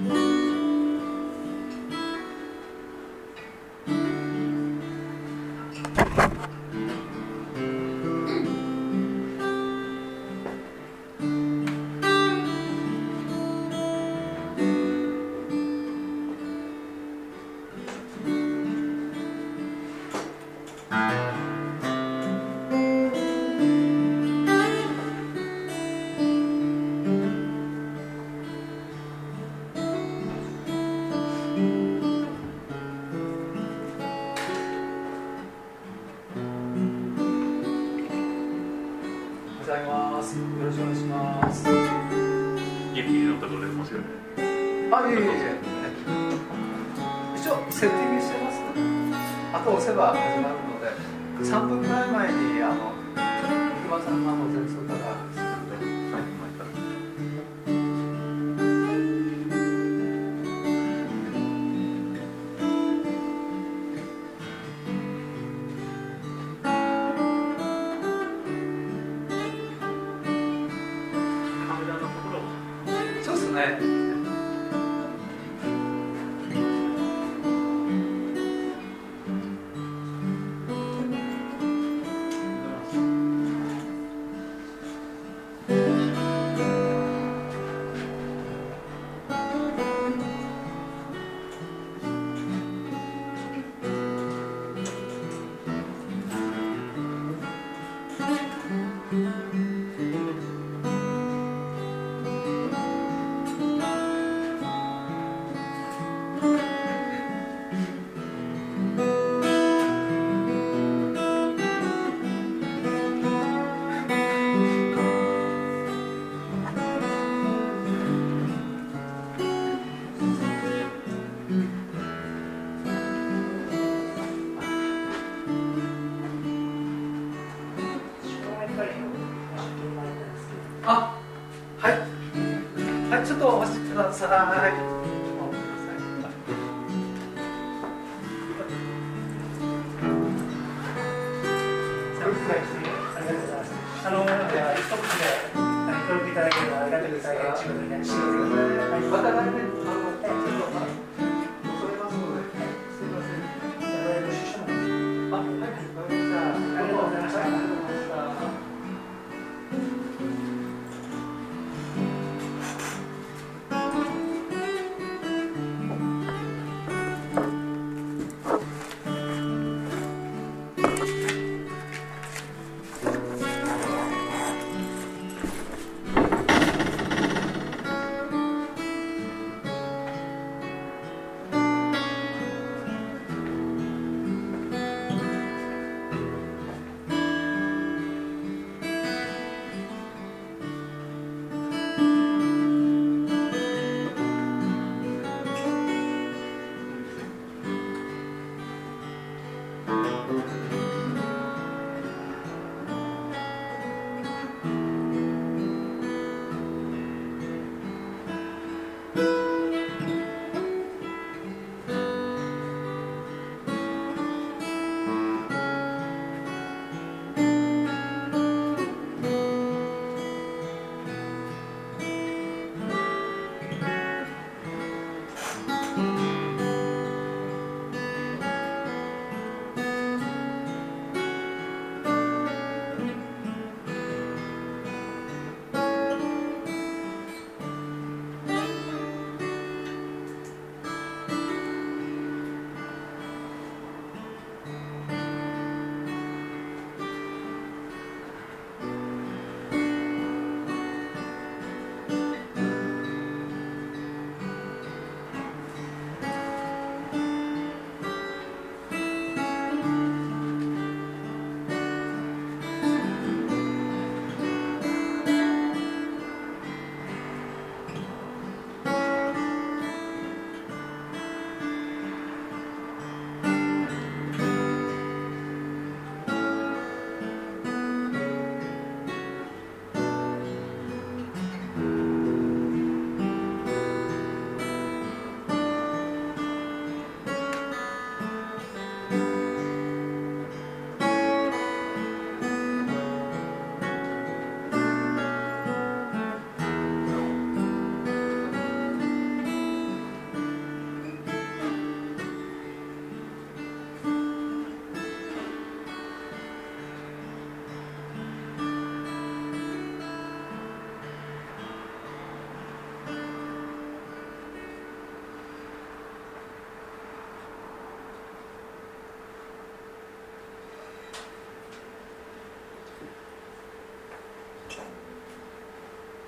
Mm-hmm. 元気になったとでしないあいえいえ一応セッティングしてます。あと押せば始まるので3分ぐらい前にあの熊さんがもう全然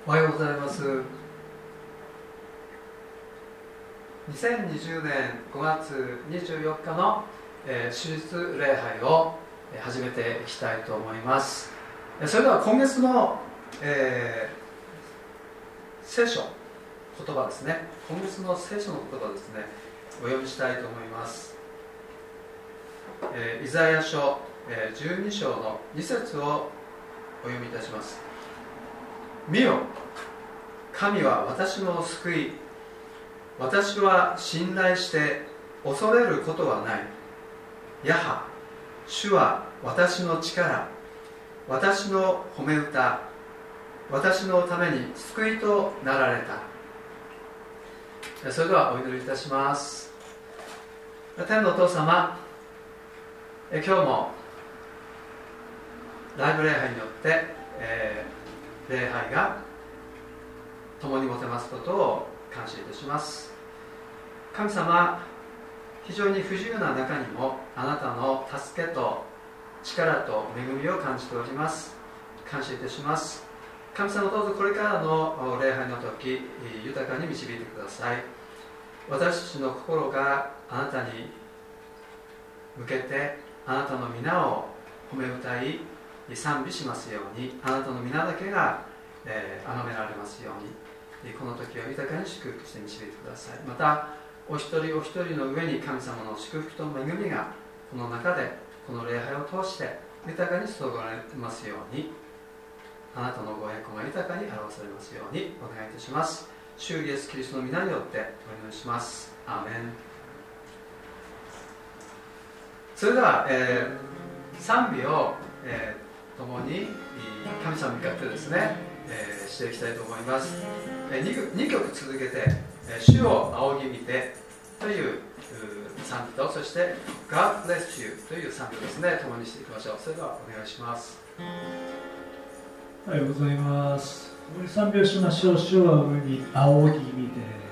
おはようございます。2020年5月24日の、えー、手術礼拝を始めていきたいと思います。それでは今月の、えー、聖書言葉ですね。今月の聖書の言葉ですね。お読みしたいと思います、えー、イザヤ書、えー、12章の2節をお読みいたします。見よ。神は私の救い私は信頼して恐れることはない。やは主は私の力私の褒め歌私のために救いとなられた。それではお祈りいたします。天のお父様今日もライブ礼拝によって、えー礼拝が共にもてますことを感謝いたします。神様非常に不自由な中にもあなたの助けと力と恵みを感じております。感謝いたします。神様どうぞこれからの礼拝の時豊かに導いてください。私たちの心があなたに向けてあなたの皆を褒め歌い賛美しますようにあなたの皆だけが、えー、崇められますようにこの時は豊かに祝福して導いてください。またお一人お一人の上に神様の祝福と恵みがこの中でこの礼拝を通して豊かに注がれますようにあなたのご栄光が豊かに表されますようにお願いいたします。主イエスキリストの皆によってお祈りします。アーメン。それでは、えー、賛美を、えー共に神様に向かってですね、えー、していきたいと思います、えー、2, 2曲続けて「えー、主を仰ぎ見て」という賛美とそして「God bless you」という賛美ですね共にしていきましょう。それではお願いします。おはようございます。賛美をしましょう。主を仰ぎ見て。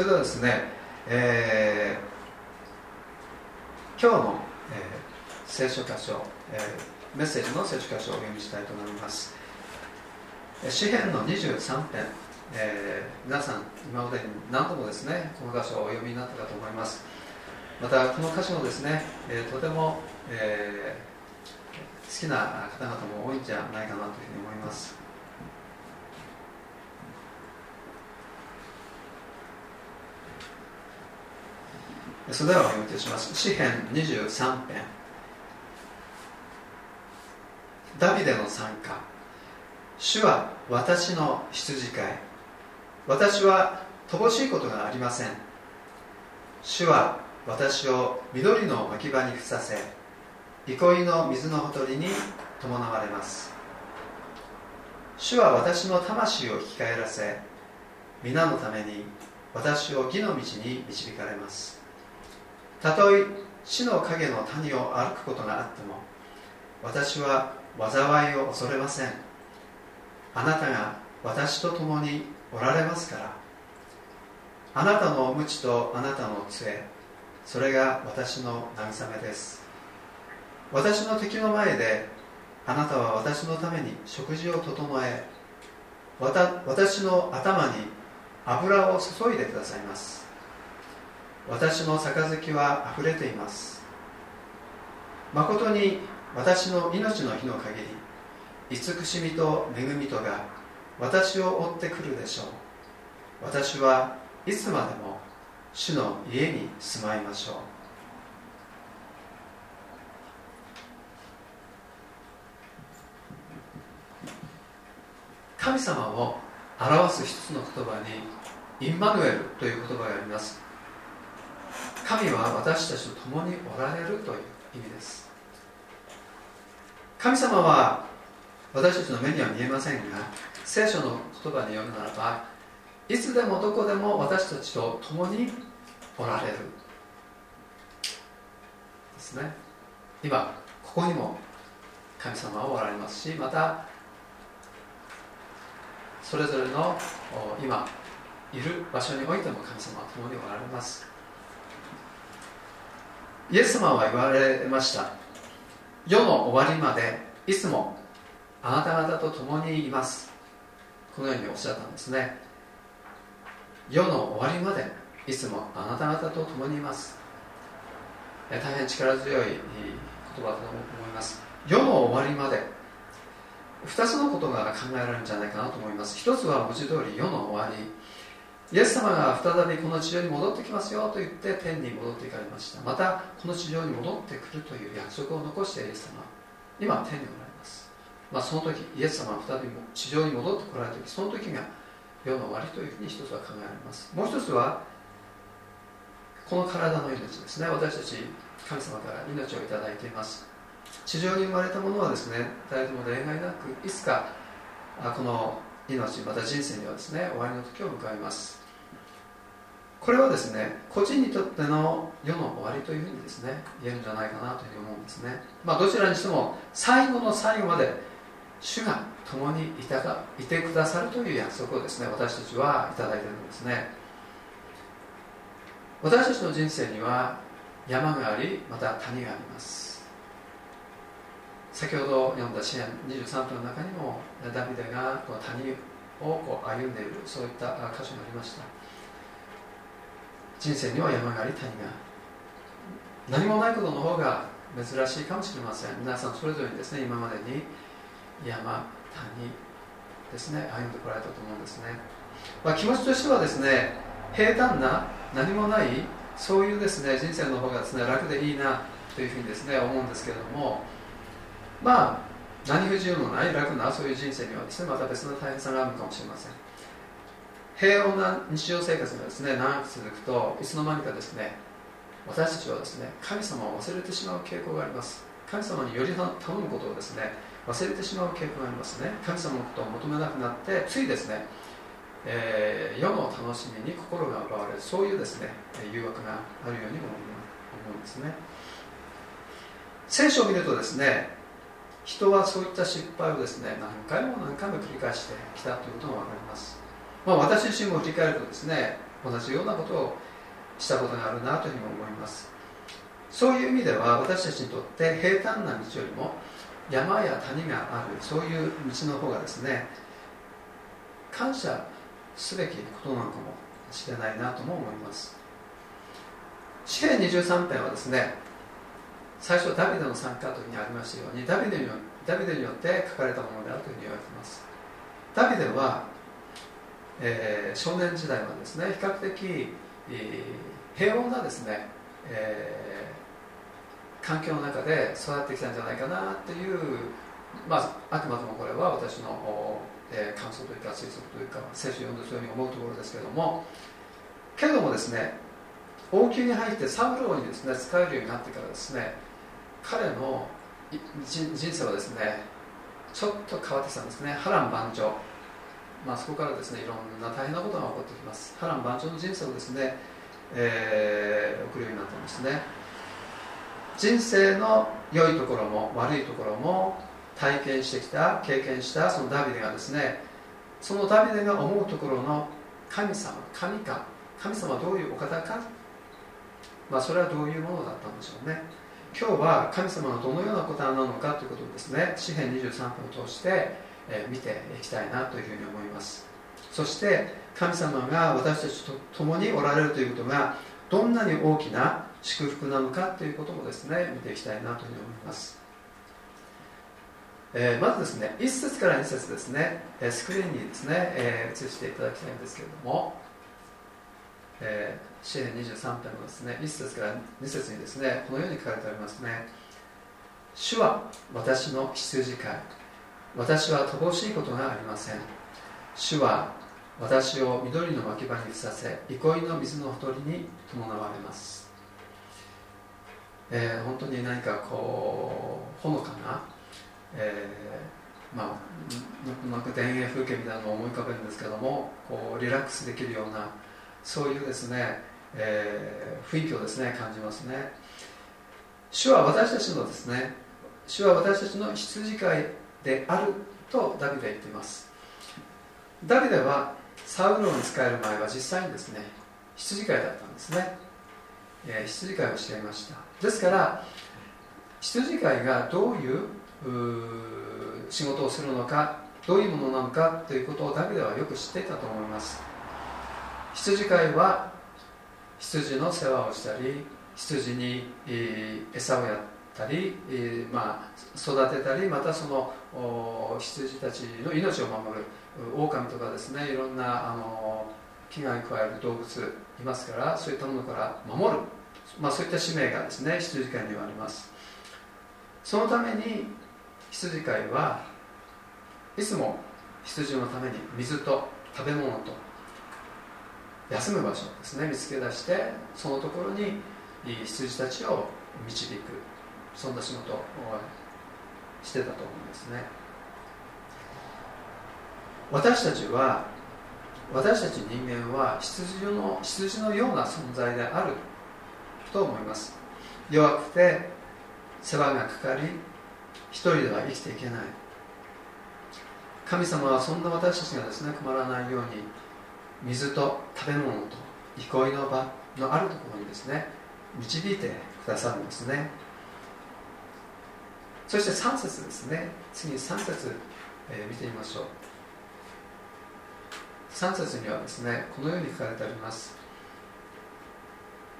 それではですね、えー、今日の、えー、聖書箇所、えー、メッセージの聖書箇所をお読みしたいと思います。詩篇の23編、えー、皆さん今までに何度もですねこの箇所をお読みになったかと思います。またこの箇所もですね、えー、とても、えー、好きな方々も多いんじゃないかなというふうに思います。それではお読みいたします。詩篇23編。ダビデの参加。主は私の羊飼い。私は乏しいことがありません。主は私を緑の牧場に伏させ憩いの水のほとりに伴われます。主は私の魂を生き返らせ皆のために私を義の道に導かれます。たとえ死の影の谷を歩くことがあっても私は災いを恐れません。あなたが私と共におられますから。あなたの鞭とあなたの杖それが私の慰めです。私の敵の前であなたは私のために食事を整え私の頭に油を注いでくださいます。私の杯は溢れています。誠に私の命の日の限り慈しみと恵みとが私を追ってくるでしょう。私はいつまでも主の家に住まいましょう。神様を表す一つの言葉にインマヌエルという言葉があります。神は私たちと共におられるという意味です。神様は私たちの目には見えませんが聖書の言葉に読むならばいつでもどこでも私たちと共におられる。ですね。今ここにも神様はおられますしまたそれぞれの今いる場所においても神様は共におられます。イエス様は言われました。世の終わりまでいつもあなた方と共にいます。このようにおっしゃったんですね。世の終わりまでいつもあなた方と共にいます。大変力強い言葉だと思います。世の終わりまで。2つのことが考えられるんじゃないかなと思います。一つは文字通り世の終わり。イエス様が再びこの地上に戻ってきますよと言って天に戻っていかれました。またこの地上に戻ってくるという約束を残してイエス様今天におられます、まあ、その時イエス様が再び地上に戻ってこられた時その時が世の終わりというふうに一つは考えられます。もう一つはこの体の命ですね。私たち神様から命をいただいています。地上に生まれたものはですね誰とも例外なくいつかこの命また人生にはですね終わりの時を迎えます。これはですね個人にとっての世の終わりというふうにですね言えるんじゃないかなというふうに思うんですね、まあ、どちらにしても最後の最後まで主が共にいたがいてくださるという約束をですね私たちはいただいているんですね。私たちの人生には山がありまた谷があります。先ほど読んだ支援23分の中にもダビデがこの谷をこう歩んでいるそういった箇所がありました。人生には山があり谷が。何もないことの方が珍しいかもしれません。皆さんそれぞれにですね今までに山谷ですね歩んでこられたと思うんですね、まあ、気持ちとしてはですね平坦な何もないそういうですね人生の方がですね楽でいいなというふうにですね思うんですけれどもまあ何不自由のない楽なそういう人生にはですねまた別の大変さがあるかもしれません。平穏な日常生活がですね長く続くといつの間にかですね私たちはですね神様を忘れてしまう傾向があります。神様により頼むことをですね忘れてしまう傾向がありますね。神様のことを求めなくなってついですね、えー、世の楽しみに心が奪われる。そういうですね誘惑があるように思うんですね。聖書を見るとですね人はそういった失敗をですね何回も何回も繰り返してきたということが分かります、まあ、私自身も振り返るとですね同じようなことをしたことがあるなというふうに思います。そういう意味では私たちにとって平坦な道よりも山や谷があるそういう道の方がですね感謝すべきことなのかもしれないなとも思います。詩篇23編はですね最初ダビデの参加というふうにありましたようにダビデにダビデによって書かれたものであるというふうに言われています。ダビデは、えー、少年時代はですね比較的、えー、平穏なですね、えー、環境の中で育ってきたんじゃないかなという、まあ、あくまでもこれは私の、えー、感想というか推測というか聖書を読んでそういうふうに思うところですけどもけれどもですね王宮に入ってサウル王にですね使えるようになってからですね彼の人生はですねちょっと変わってきたんですね。波乱万丈。まあそこからですねいろんな大変なことが起こってきます。波乱万丈の人生をですね、えー、送るようになったんですね。人生の良いところも悪いところも体験してきた経験したそのダビデがですねそのダビデが思うところの神様神か神様はどういうお方かまあそれはどういうものだったんでしょうね。今日は神様がどのようなことなのかということをですね詩篇23分を通して、え見ていきたいなというふうに思います。そして神様が私たちと共におられるということがどんなに大きな祝福なのかということもですね見ていきたいなというふうに思います、えー、まずですね1節から2節ですねスクリーンにですね、えー、映していただきたいんですけれども、えー詩篇23編のですね1節から2節にですねこのように書かれてありますね。主は私の羊飼い。私は乏しいことがありません。主は私を緑の牧場にさせ憩いの水のほとりに伴われます、えー、本当に何かこうほのかな、えー、まあなんか田園風景みたいなのを思い浮かべるんですけどもこうリラックスできるようなそういうですねえー、雰囲気をですね感じますね。主は私たちのですね主は私たちの羊飼いであるとダビデは言っています。ダビデはサウロに仕える前は実際にですね羊飼いだったんですね、えー、羊飼いをしていました。ですから羊飼いがどういう仕事をするのかどういうものなのかということをダビデはよく知っていたと思います。羊飼いは羊の世話をしたり羊に、餌をやったり、えー、まあ、育てたりまたその羊たちの命を守る狼とかですねいろんなあの危害を加える動物いますからそういったものから守る、まあ、そういった使命がですね羊飼いにはあります。そのために羊飼いはいつも羊のために水と食べ物と休む場所ですね見つけ出してそのところに羊たちを導く。そんな仕事をしてたと思うんですね。私たちは私たち人間は羊の羊のような存在であると思います。弱くて世話がかかり一人では生きていけない。神様はそんな私たちがですね困らないように水と食べ物と憩いの場のあるところにですね導いてくださるんですね。そして3節ですね。次3節、えー、見てみましょう。3節にはですねこのように書かれてあります。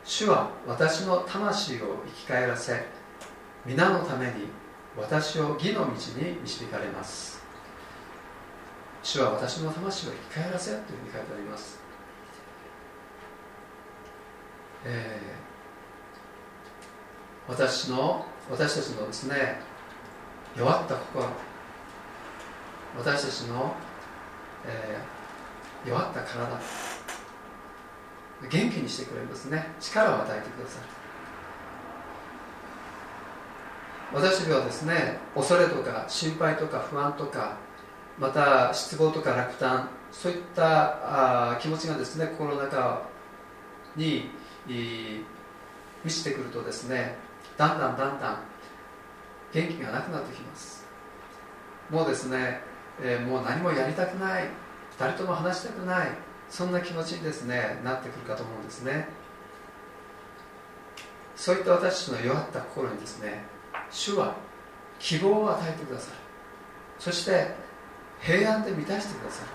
主は私の魂を生き返らせ皆のために私を義の道に導かれます。主は私の魂を生き返らせというふうに書いてあります、えー、私の私たちのですね弱った心私たちの、えー、弱った体。元気にしてくれるんですね。力を与えてください私たちはですね恐れとか心配とか不安とかまた失望とか落胆そういったあ気持ちがですね心の中に満ちてくるとですねだんだんだんだん元気がなくなってきます。もうですね、えー、もう何もやりたくない誰とも話したくないそんな気持ちにですねなってくるかと思うんですね。そういった私たちの弱った心にですね主は希望を与えてくださる。そして平安で満たしてくださる。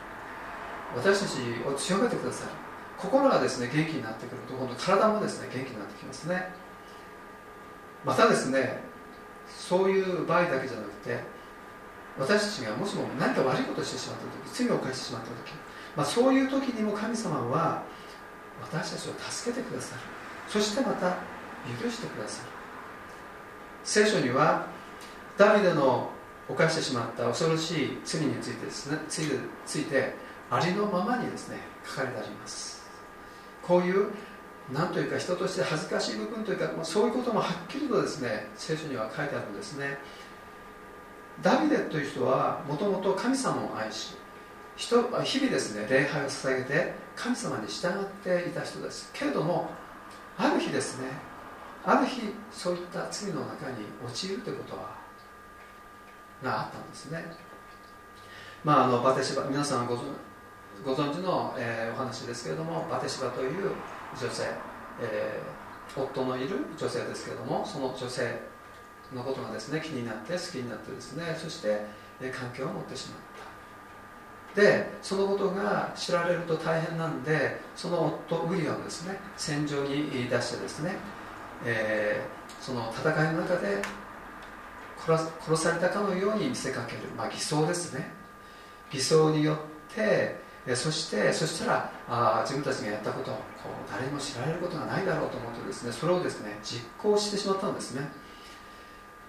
私たちを強めてくださる。心がですね元気になってくると今度体もですね元気になってきますね。またですねそういう場合だけじゃなくて私たちがもしも何か悪いことをしてしまった時罪を犯してしまった時、まあ、そういう時にも神様は私たちを助けてくださる。そしてまた許してくださる。聖書にはダビデの犯してしまった恐ろしい罪についてですねついついてありのままにですね書かれてあります。こういう何というか人として恥ずかしい部分というか、ま、そういうこともはっきりとですね聖書には書いてあるんですね。ダビデという人はもともと神様を愛し人日々ですね礼拝を捧げて神様に従っていた人です。けれどもある日ですねある日そういった罪の中に陥るということはがあったんですね。まああのバテシバ皆さんご存ご存知の、えー、お話ですけれどもバテシバという女性、えー、夫のいる女性ですけれどもその女性のことがですね気になって好きになってですねそして、えー、関係を持ってしまった。でそのことが知られると大変なんでその夫ウィリアムですね戦場に出してですね、えー、その戦いの中で殺されたかのように見せかける、まあ、偽装ですね。偽装によってそしてそしたらあ自分たちがやったことをこう誰も知られることがないだろうと思ってですねそれをですね実行してしまったんですね。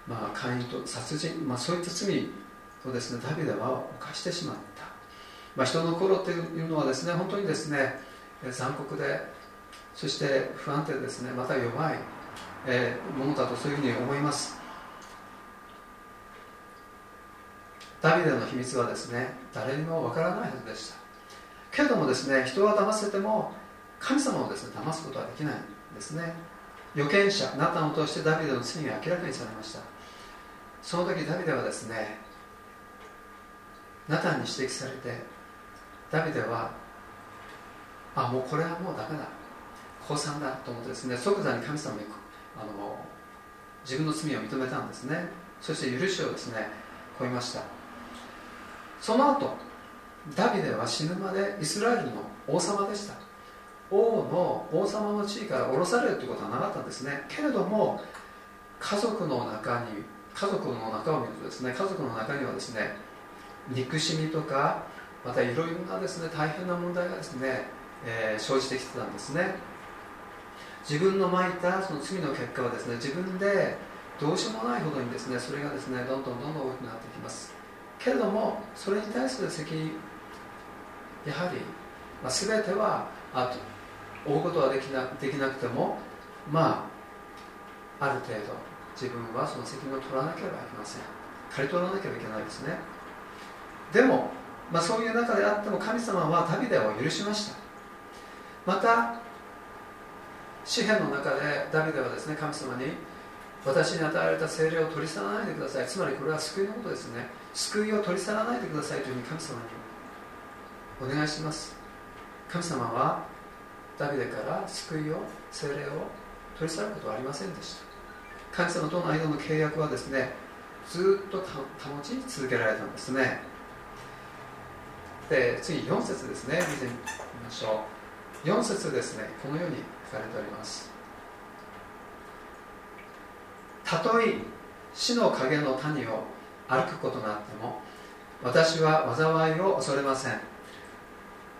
まあ姦淫と殺人、まあ、そういった罪をですねダビデは犯してしまった、まあ、人の頃っていうのはですね本当にですね残酷でそして不安定ですねまた弱い、え、ものだとそういうふうに思います。ダビデの秘密はですね誰にもわからないはずでした。けれどもですね人は騙せても神様をですね騙すことはできないんですね。預言者ナタンを通してダビデの罪が明らかにされました。その時ダビデはですねナタンに指摘されてダビデはあもうこれはもうダメだ。降参だと思ってですね即座に神様にあの自分の罪を認めたんですね。そして許しをですね超えました。その後ダビデは死ぬまでイスラエルの王様でした。王の王様の地位から降ろされるということはなかったんですね。けれども家族の中に家族の中を見るとですね家族の中にはですね憎しみとかまたいろいろなですね大変な問題がですね、えー、生じてきてたんですね。自分のまいたその罪の結果はですね自分でどうしようもないほどにですねそれがですねどんどんどんどん大きくなってきます。けれどもそれに対する責任やはり、まあ、全てはあと追うことはできなできなくてもまあある程度自分はその責任を取らなければいけません。刈り取らなければいけないですね。でも、まあ、そういう中であっても神様はダビデを許しました。また詩篇の中でダビデはですね神様に私に与えられた精霊を取り去らないでください。つまりこれは救いのことですね。救いを取り去らないでくださいというふうに神様にお願いします。神様はダビデから救いを精霊を取り去ることはありませんでした。神様との間の契約はですねずっと保ち続けられたんですね。で次4節ですね。見てみましょう。4節ですね。このように書かれております。たとえ死の影の谷を歩くことがあっても私は災いを恐れません。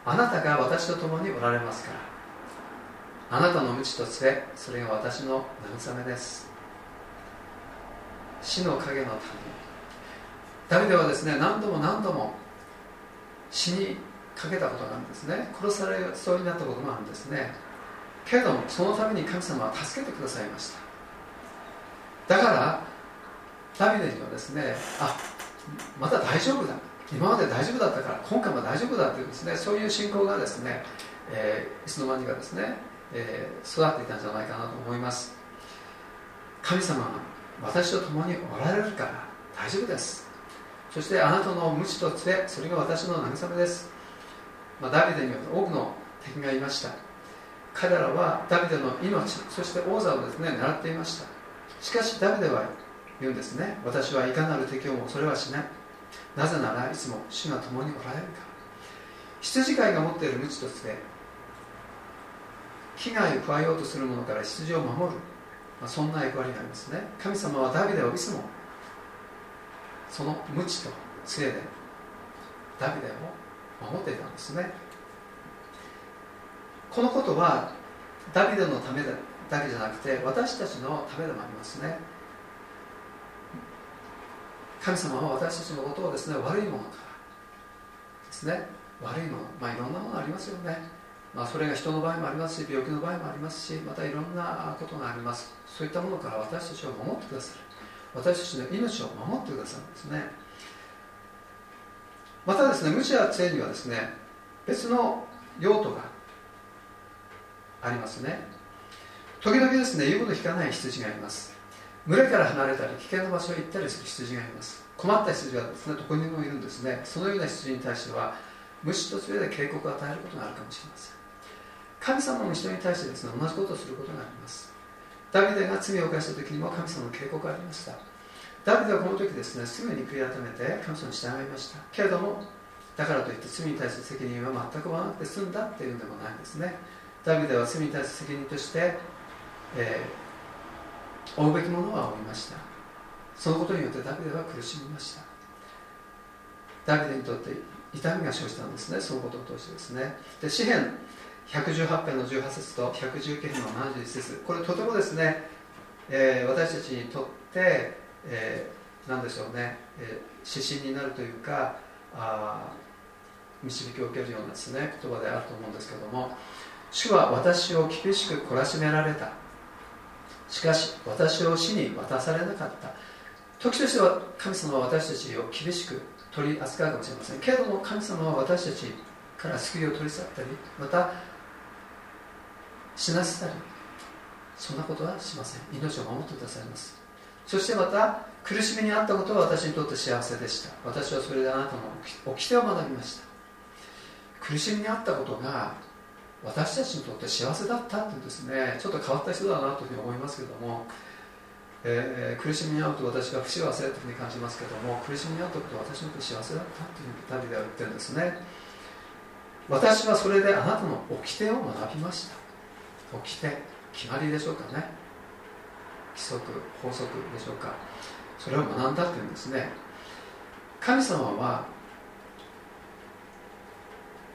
あなたが私と共におられますから。あなたの無知と杖それが私の慰めです。死の影の谷ダビデはですね何度も何度も死にかけたことがあるんですね。殺されそうになったこともあるんですね。けれどもそのために神様は助けてくださいました。だからダビデにはですねあまた大丈夫だ。今まで大丈夫だったから今回も大丈夫だというですねそういう信仰がですね、えー、いつの間にかですね、えー、育っていたんじゃないかなと思います。神様が私と共におられるから大丈夫です。そしてあなたの無知と杖それが私の慰めです、まあ、ダビデには多くの敵がいました。彼らはダビデの命そして王座をですね狙っていました。しかしダビデは言うんですね。私はいかなる敵をもそれはしない。なぜならいつも主が共におられるか。ら羊飼いが持っている無知と杖危害を加えようとする者から羊を守る、まあ、そんな役割がありますね。神様はダビデをいつもその無知と杖でダビデを守っていたんですね。このことはダビデのためだけじゃなくて私たちのためでもありますね。神様は私たちのことをですね悪いものからですね悪いものまあいろんなものありますよね。まあ、それが人の場合もありますし病気の場合もありますしまたいろんなことがあります。そういったものから私たちを守ってくださる私たちの命を守ってくださるんですね。またですね無知や杖にはですね別の用途がありますね。時々ですね言うこと聞かない羊がいます。群れから離れたり危険な場所へ行ったりする羊がいます。困った羊がですねどこにもいるんですね。そのような羊に対しては無視と杖で警告を与えることがあるかもしれません。神様の人に対してですね同じことをすることがあります。ダビデが罪を犯した時にも神様の警告がありました。ダビデはこの時ですねすぐに悔い改めて神様に従いました。けれどもだからといって罪に対する責任は全く負わなくて済んだっていうんでもないんですね。ダビデは罪に対する責任として、えー、負うべきものは負いました。そのことによってダビデは苦しみました。ダビデにとって痛みが生じたんですね。そのことを通してですね。で詩篇118編の18節と119編の71節。これとてもですね、えー、私たちにとって、えー、何でしょうね、えー、指針になるというかあ導きを受けるようなですね言葉であると思うんですけども。主は私を厳しく懲らしめられた。しかし私を死に渡されなかった。時としては神様は私たちを厳しく取り扱うかもしれません。けれども神様は私たちから救いを取り去ったりまた死なせたりそんなことはしません。命を守ってくださいます。そしてまた苦しみにあったことは私にとって幸せでした。私はそれであなたの掟を学びました。苦しみにあったことが私たちにとって幸せだったというですねちょっと変わった人だなというふうに思いますけども、えー、苦しみに遭うと私が不幸せというふうに感じますけども苦しみに遭ったこと私にとって幸せだったというふうに旅では言ってるんですね。私はそれであなたの掟を学びました。掟決まりでしょうかね。規則法則でしょうか。それを学んだっていうんですね。神様は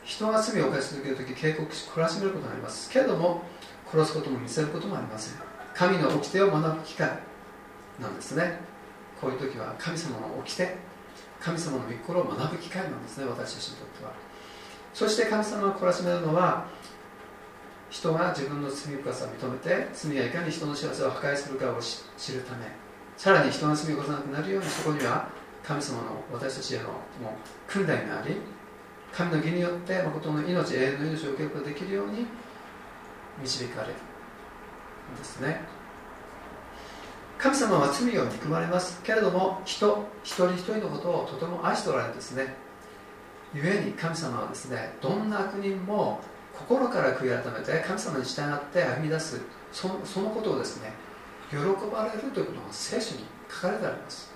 人が罪を犯し続ける時警告し懲らしめることがありますけれども殺すことも見せることもありません。神の掟を学ぶ機会なんですね。こういう時は神様の掟神様の御心を学ぶ機会なんですね私たちにとっては。そして神様が懲らしめるのは人が自分の罪深さを認めて罪がいかに人の幸せを破壊するかを知るため。さらに人が罪を犯さなくなるようにそこには神様の私たちへのもう訓練があり神の義によって誠の命永遠の命を受けることができるように導かれるんですね。神様は罪を憎まれます。けれども人一人一人のことをとても愛しておられるんですね。故に神様はですねどんな悪人も心から悔い改めて神様に従って歩み出すそそのことをですね喜ばれるということが聖書に書かれてあります。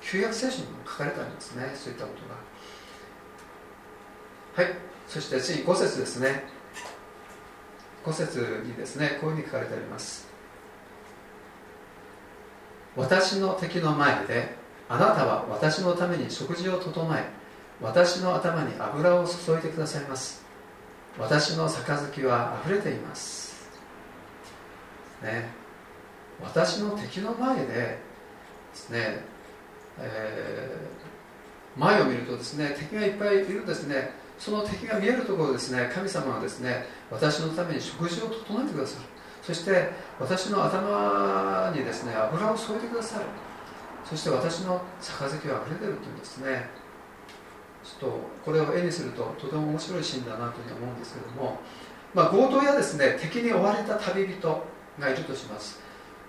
旧約聖書にも書かれてありますねそういったことが。はい。そして次5節ですね。5節にですねこういうふうに書かれてあります。私の敵の前であなたは私のために食事を整え私の頭に油を注いでくださいます。私の杯は溢れています。ね。私の敵の前でですね、えー、前を見るとですね敵がいっぱいいるんですね。その敵が見えるところですね神様はですね私のために食事を整えてくださる。そして私の頭にですね油を添えてくださる。そして私の杯は溢れてるというんですねちょっとこれを絵にするととても面白いシーンだなというふうに思うんですけども、まあ、強盗やですね敵に追われた旅人がいるとします。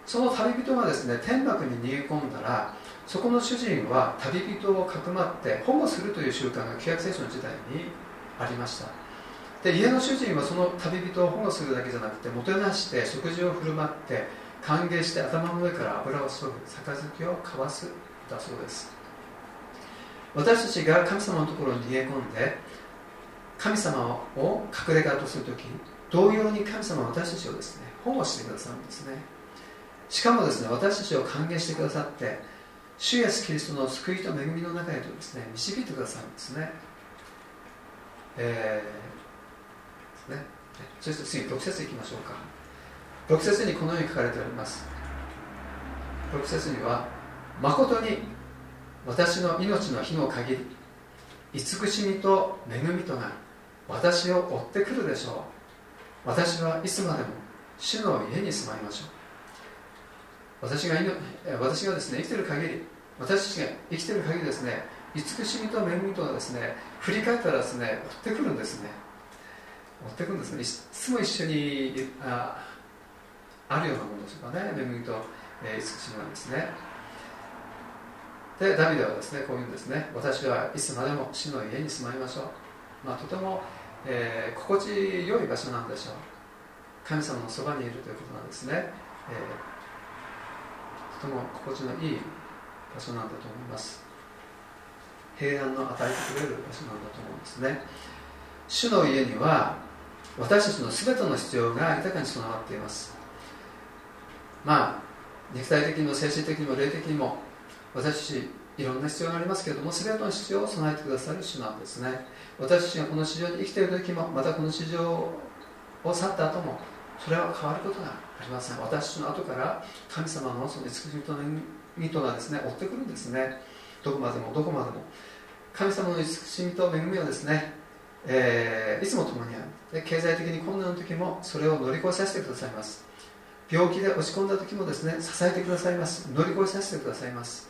その旅人がですね天幕に逃げ込んだらそこの主人は旅人をかくまって保護するという習慣が旧約聖書の時代にありました。で家の主人はその旅人を保護するだけじゃなくてもてなして食事を振る舞って歓迎して頭の上から油を注ぐ杯を交わすだそうです。私たちが神様のところに逃げ込んで神様を隠れ家とするとき同様に神様は私たちをですね保護してくださるんですね。しかもですね私たちを歓迎してくださって主イエスキリストの救いと恵みの中へとですね導いてくださるんですね。えー、ね。そして次に6節いきましょうか。6節にこのように書かれております。6節には誠に私の命の日の限り慈しみと恵みとが私を追ってくるでしょう。私はいつまでも主の家に住まいましょう。私が私がですね生きてる限り私たちが生きてる限りですね慈しみと恵みとがですね振り返ったらですね追ってくるんですね。追ってくるんですね。いつも一緒にああるようなものですかね。恵みと、えー、慈しみなんですね。でダビデはですねこういうんですね。私はいつまでも主の家に住まいましょう、まあ、とても、えー、心地よい場所なんでしょう。神様のそばにいるということなんですね、えー、とても心地のいい場所なんだと思います。平安の与えてくれる場所なんだと思うんですね。主の家には私たちの全ての必要が豊かに備わっています。まあ肉体的にも精神的にも霊的にも私たちいろんな必要がありますけれども全ての必要を備えてくださる主なんですね。私たちがこの市場に生きている時もまたこの市場を去った後もそれは変わることがありません。私の後から神様のその慈しみと恵みとがですね追ってくるんですね。どこまでもどこまでも。神様の慈しみと恵みはですね、えー、いつも共にある。で経済的に困難の時もそれを乗り越えさせてくださいます。病気で落ち込んだ時もですね支えてくださいます。乗り越えさせてくださいます。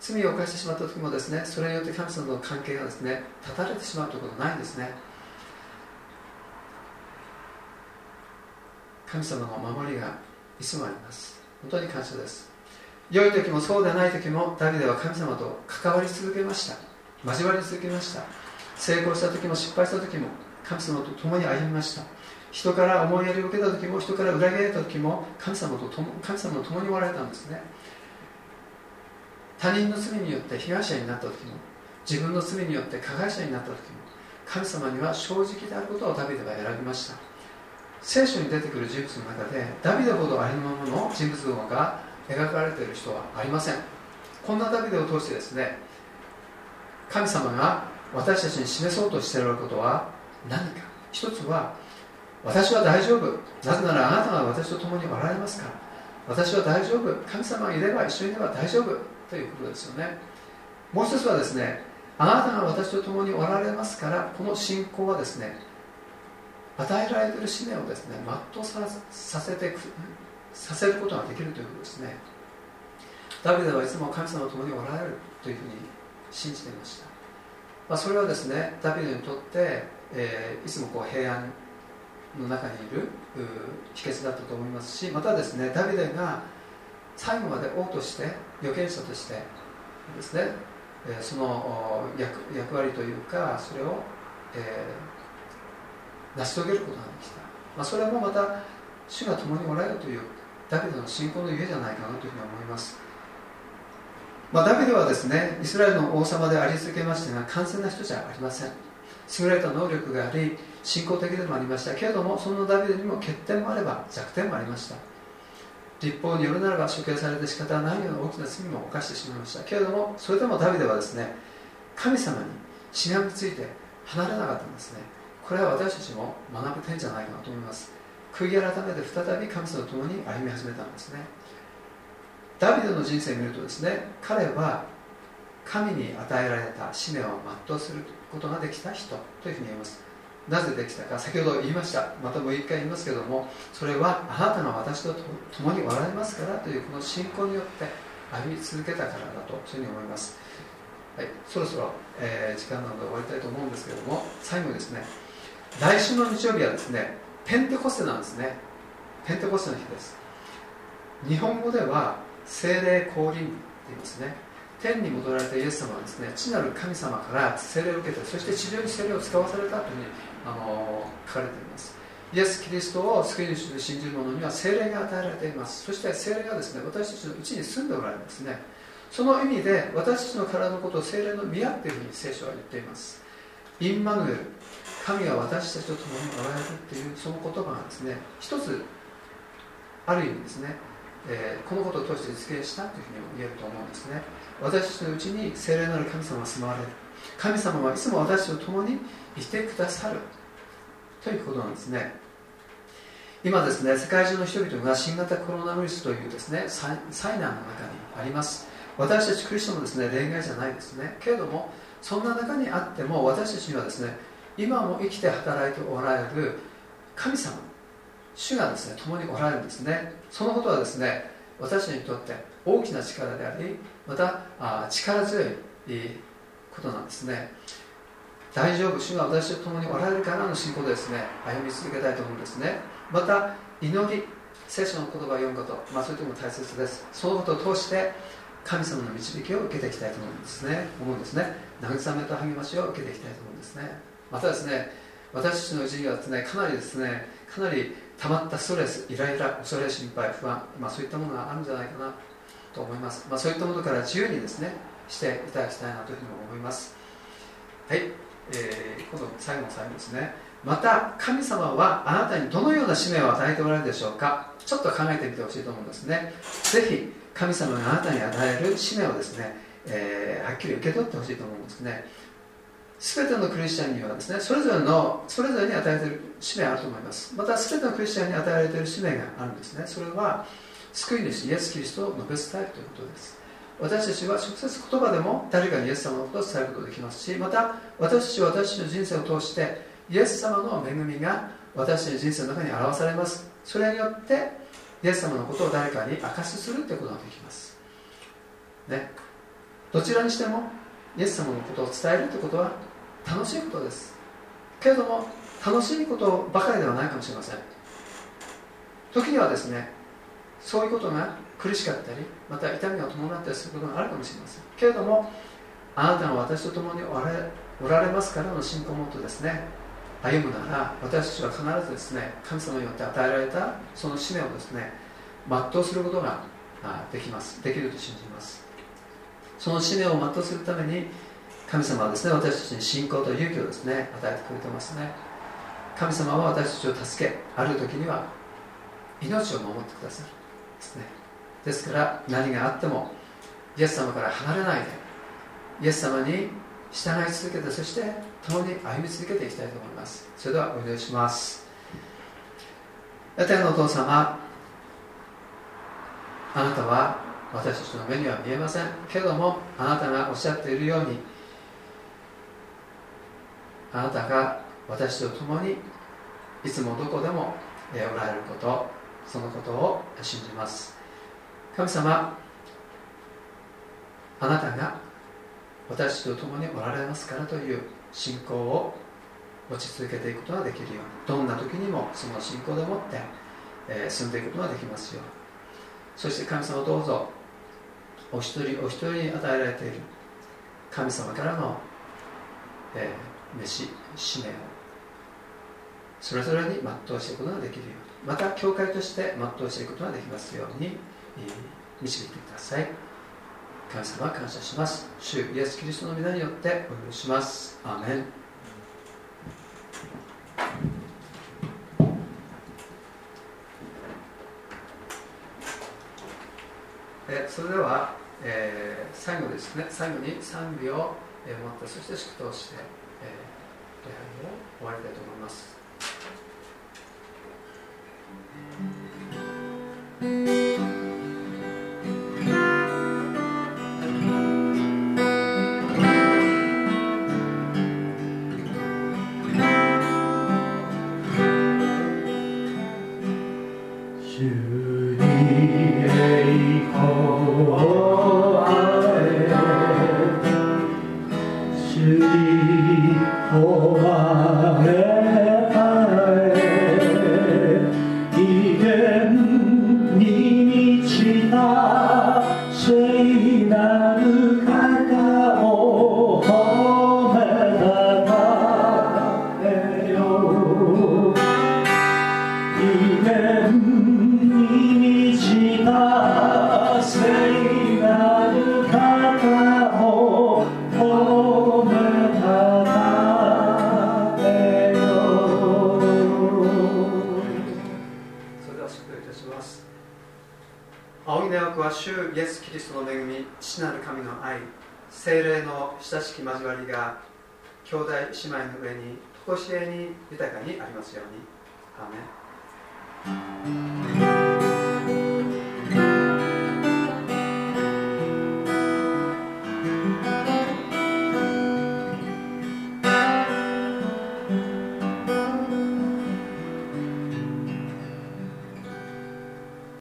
罪を犯してしまった時もですねそれによって神様の関係がですね断たれてしまうということはないんですね。神様の守りがいつもあります。本当に感謝です。良い時もそうでない時もダビデは神様と関わり続けました。交わり続けました。成功した時も失敗した時も神様と共に歩みました。人から思いやりを受けた時も人から裏切られた時も神様と共神様と共におられたんですね。他人の罪によって被害者になった時も自分の罪によって加害者になった時も神様には正直であることをダビデは選びました。聖書に出てくる人物の中でダビデほどありのままの人物像が描かれている人はありません。こんなダビデを通してですね神様が私たちに示そうとしていることは何か。一つは私は大丈夫。なぜならあなたが私と共におられますか。ら私は大丈夫。神様がいれば一緒にいれば大丈夫。ということですよね。もう一つはですねあなたが私と共におられますからこの信仰はですね与えられている使命をですね全うさせてさせることができるということですね。ダビデはいつも神様と共におられるというふうに信じていました、まあ、それはですねダビデにとって、えー、いつもこう平安の中にいる秘訣だったと思いますしまたですねダビデが最後まで王として預言者としてですねその役役割というかそれを、えー、成し遂げることができた、まあ、それもまた主が共におられるというダビデの信仰の家じゃないかなというふうに思います、まあ、ダビデはですねイスラエルの王様であり続けましたが完全な人じゃありません。優れた能力があり信仰的でもありました。けれどもそのダビデにも欠点もあれば弱点もありました。立法によるならば処刑されて仕方ないような大きな罪も犯してしまいました。けれどもそれでもダビデはですね神様にしがみついて離れなかったんですね。これは私たちも学ぶ点じゃないかなと思います。悔い改めて再び神様と共に歩み始めたんですね。ダビデの人生を見るとですね彼は神に与えられた使命を全うすることができた人というふうに言います。なぜできたか先ほど言いました。またもう一回言いますけどもそれはあなたが私と共におられますからというこの信仰によって歩み続けたからだとそういうふうに思います、はい、そろそろ、えー、時間なので終わりたいと思うんですけれども最後ですね来週の日曜日はですねペンテコステなんですね。ペンテコステの日です。日本語では精霊降臨って言いますね。天に戻られたイエス様はですね地なる神様から聖霊を受けてそして地上に聖霊を使わされたというふうにあの書かれています。イエス・キリストを救い主と信じる者には聖霊が与えられています。そして聖霊がですね私たちのうちに住んでおられますね。その意味で私たちの体のことを聖霊の宮っていうふうに聖書は言っています。インマヌエル。神が私たちと共におられるっていうその言葉がですね一つある意味ですね、えー、このことを通して実現したというふうに言えると思うんですね。私たちのうちに聖霊なる神様が住まわれる。神様はいつも私たちと共にいてくださるということなんですね。今ですね世界中の人々が新型コロナウイルスというですね災難の中にあります。私たちクリスチャンもですね例外じゃないですね。けれどもそんな中にあっても私たちにはですね今も生きて働いておられる神様主がですね共におられるんですね。そのことはですね私にとって大きな力でありまたあ力強いことなんですね。大丈夫主が私と共におられるからの信仰でですね歩み続けたいと思うんですね。また祈り聖書の言葉を読むこと、まあ、そういうとも大切です。そのことを通して神様の導きを受けていきたいと思うんですね。思うんですね。慰めと励ましを受けていきたいと思うんですね。またですね私たちのうちにはですねかなりですねかなり溜まったストレスイライラ恐れ心配不安、まあ、そういったものがあるんじゃないかなと思います、まあ、そういったものから自由にですねしていただきたいなというふうに思います。はい、えー、今度最後の最後ですね。また神様はあなたにどのような使命を与えておられるでしょうか？ちょっと考えてみてほしいと思うんですね。ぜひ神様があなたに与える使命をですね、えー、はっきり受け取ってほしいと思うんですね。全てのクリスチャンにはですねそれぞれのそれぞれに与えている使命があると思います。また全てのクリスチャンに与えられている使命があるんですね。それは救い主イエス・キリストを述べ伝えるということです。私たちは直接言葉でも誰かにイエス様のことを伝えることができますしまた私たちは私たちの人生を通してイエス様の恵みが私たちの人生の中に表されます。それによってイエス様のことを誰かに明かしするということができます。ね。どちらにしてもイエス様のことを伝えるということは楽しいことです。けれども楽しいことばかりではないかもしれません。時にはですねそういうことが苦しかったりまた痛みが伴ったりすることがあるかもしれません。けれどもあなたが私と共におられおられますからの信仰を持ってですね歩むなら私たちは必ずですね神様によって与えられたその使命をですね全うすることができます。できると信じます。その使命を全うするために神様はですね私たちに信仰と勇気をですね与えてくれてますね。神様は私たちを助けある時には命を守ってくださるですね。ですから何があってもイエス様から離れないでイエス様に従い続けてそして共に歩み続けていきたいと思います。それではお祈りします。天のお父様あなたは私たちの目には見えません。けれどもあなたがおっしゃっているようにあなたが私と共にいつもどこでもおられることそのことを信じます。神様あなたが私と共におられますからという信仰を持ち続けていくことができるようにどんな時にもその信仰でもって、え、進んでいくことができますように。そして神様どうぞお一人お一人に与えられている神様からの、えー飯使命を。それぞれに全うしていくことができるように。また教会として全うしていくことができますように導いてください。神様感謝します。主イエス・キリストの皆によってお許します。アーメン。えそれでは、えー、最後ですね。最後に賛美を、えー、持ってそして祝祷して。終わりたいと思います。姉妹の上にとこしえに豊かにありますように。アーメン。